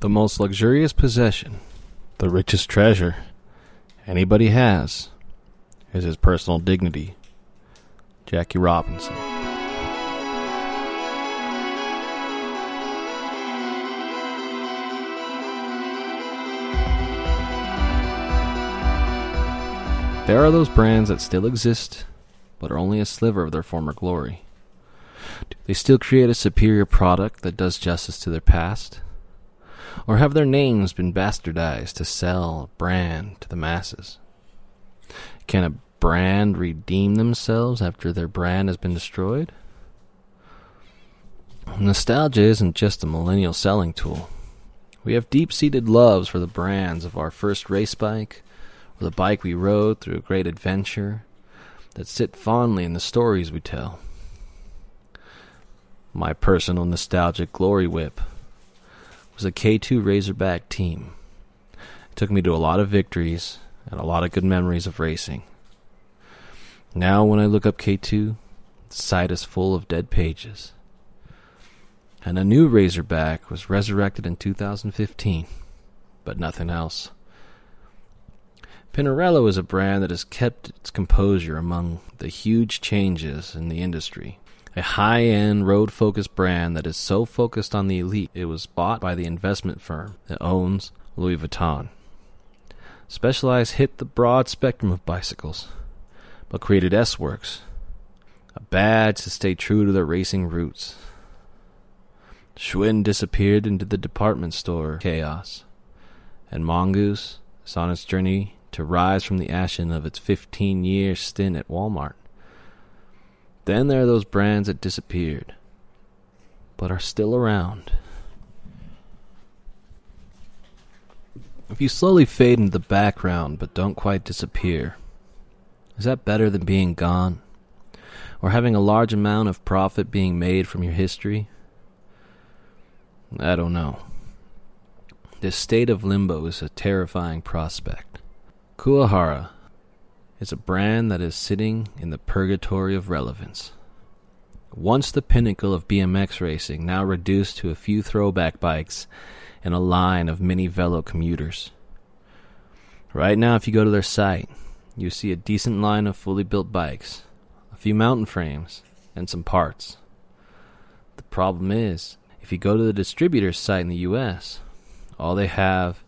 The most luxurious possession, the richest treasure anybody has, is his personal dignity. Jackie Robinson. There are those brands that still exist, but are only a sliver of their former glory. Do they still create a superior product that does justice to their past? Or have their names been bastardized to sell a brand to the masses? Can a brand redeem themselves after their brand has been destroyed? Nostalgia isn't just a millennial selling tool. We have deep seated loves for the brands of our first race bike, or the bike we rode through a great adventure, that sit fondly in the stories we tell. My personal nostalgic glory whip was a K2 Razorback team. It took me to a lot of victories and a lot of good memories of racing. Now, when I look up K2, the site is full of dead pages. And a new Razorback was resurrected in 2015, but nothing else. Pinarello is a brand that has kept its composure among the huge changes in the industry. A high end, road focused brand that is so focused on the elite, it was bought by the investment firm that owns Louis Vuitton. Specialized hit the broad spectrum of bicycles, but created S Works, a badge to stay true to their racing roots. Schwinn disappeared into the department store chaos, and Mongoose is on its journey to rise from the ashes of its 15 year stint at Walmart. Then there are those brands that disappeared, but are still around. If you slowly fade into the background but don't quite disappear, is that better than being gone? Or having a large amount of profit being made from your history? I don't know. This state of limbo is a terrifying prospect. Kuwahara is a brand that is sitting in the purgatory of relevance. Once the pinnacle of BMX racing, now reduced to a few throwback bikes and a line of mini velo commuters. Right now, if you go to their site, you see a decent line of fully built bikes, a few mountain frames, and some parts. The problem is, if you go to the distributor's site in the US, all they have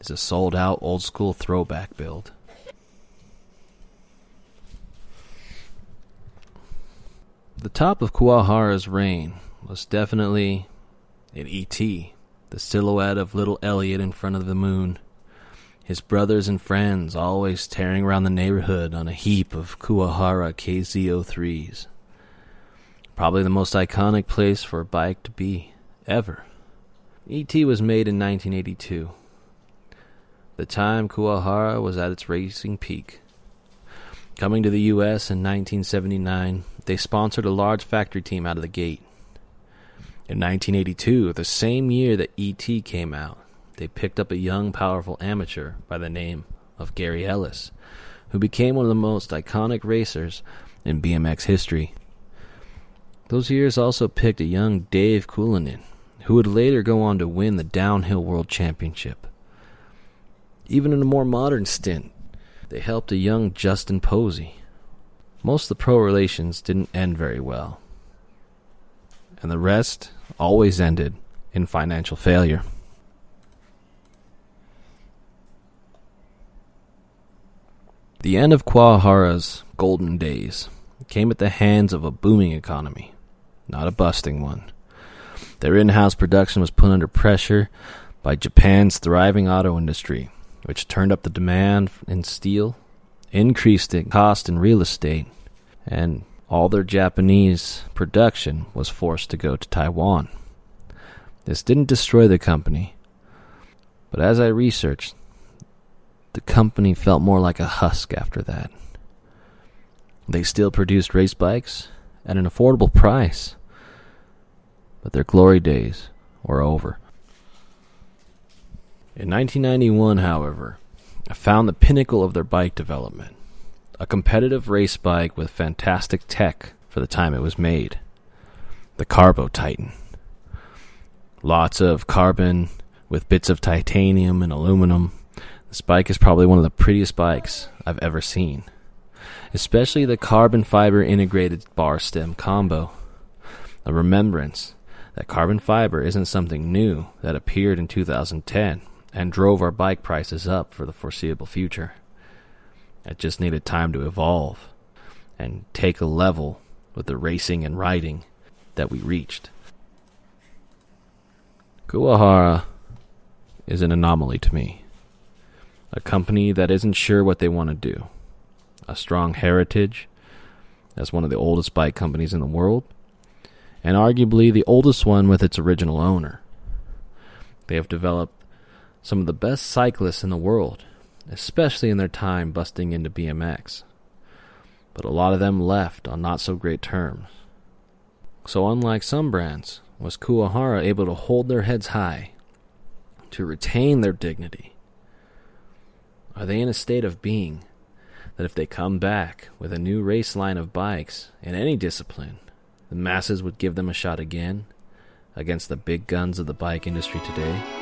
is a sold out old school throwback build. The top of Kuwahara's reign was definitely an E.T., the silhouette of little Elliot in front of the moon. His brothers and friends always tearing around the neighborhood on a heap of Kuwahara KZ03s. Probably the most iconic place for a bike to be, ever. E.T. was made in 1982 the time Kuwahara was at its racing peak. Coming to the U.S. in 1979, they sponsored a large factory team out of the gate. In 1982, the same year that E.T. came out, they picked up a young, powerful amateur by the name of Gary Ellis, who became one of the most iconic racers in BMX history. Those years also picked a young Dave Cullinan, who would later go on to win the Downhill World Championship. Even in a more modern stint, they helped a young Justin Posey. Most of the pro relations didn't end very well, and the rest always ended in financial failure. The end of Kuwahara's golden days came at the hands of a booming economy, not a busting one. Their in house production was put under pressure by Japan's thriving auto industry which turned up the demand in steel, increased the cost in real estate, and all their Japanese production was forced to go to Taiwan. This didn't destroy the company, but as I researched, the company felt more like a husk after that. They still produced race bikes at an affordable price, but their glory days were over. In 1991, however, I found the pinnacle of their bike development a competitive race bike with fantastic tech for the time it was made the Carbo Titan. Lots of carbon with bits of titanium and aluminum. This bike is probably one of the prettiest bikes I've ever seen, especially the carbon fiber integrated bar stem combo. A remembrance that carbon fiber isn't something new that appeared in 2010 and drove our bike prices up for the foreseeable future. It just needed time to evolve and take a level with the racing and riding that we reached. Kuwahara is an anomaly to me. A company that isn't sure what they want to do. A strong heritage as one of the oldest bike companies in the world, and arguably the oldest one with its original owner. They have developed some of the best cyclists in the world, especially in their time busting into BMX. But a lot of them left on not so great terms. So, unlike some brands, was Kuwahara able to hold their heads high, to retain their dignity? Are they in a state of being that if they come back with a new race line of bikes in any discipline, the masses would give them a shot again against the big guns of the bike industry today?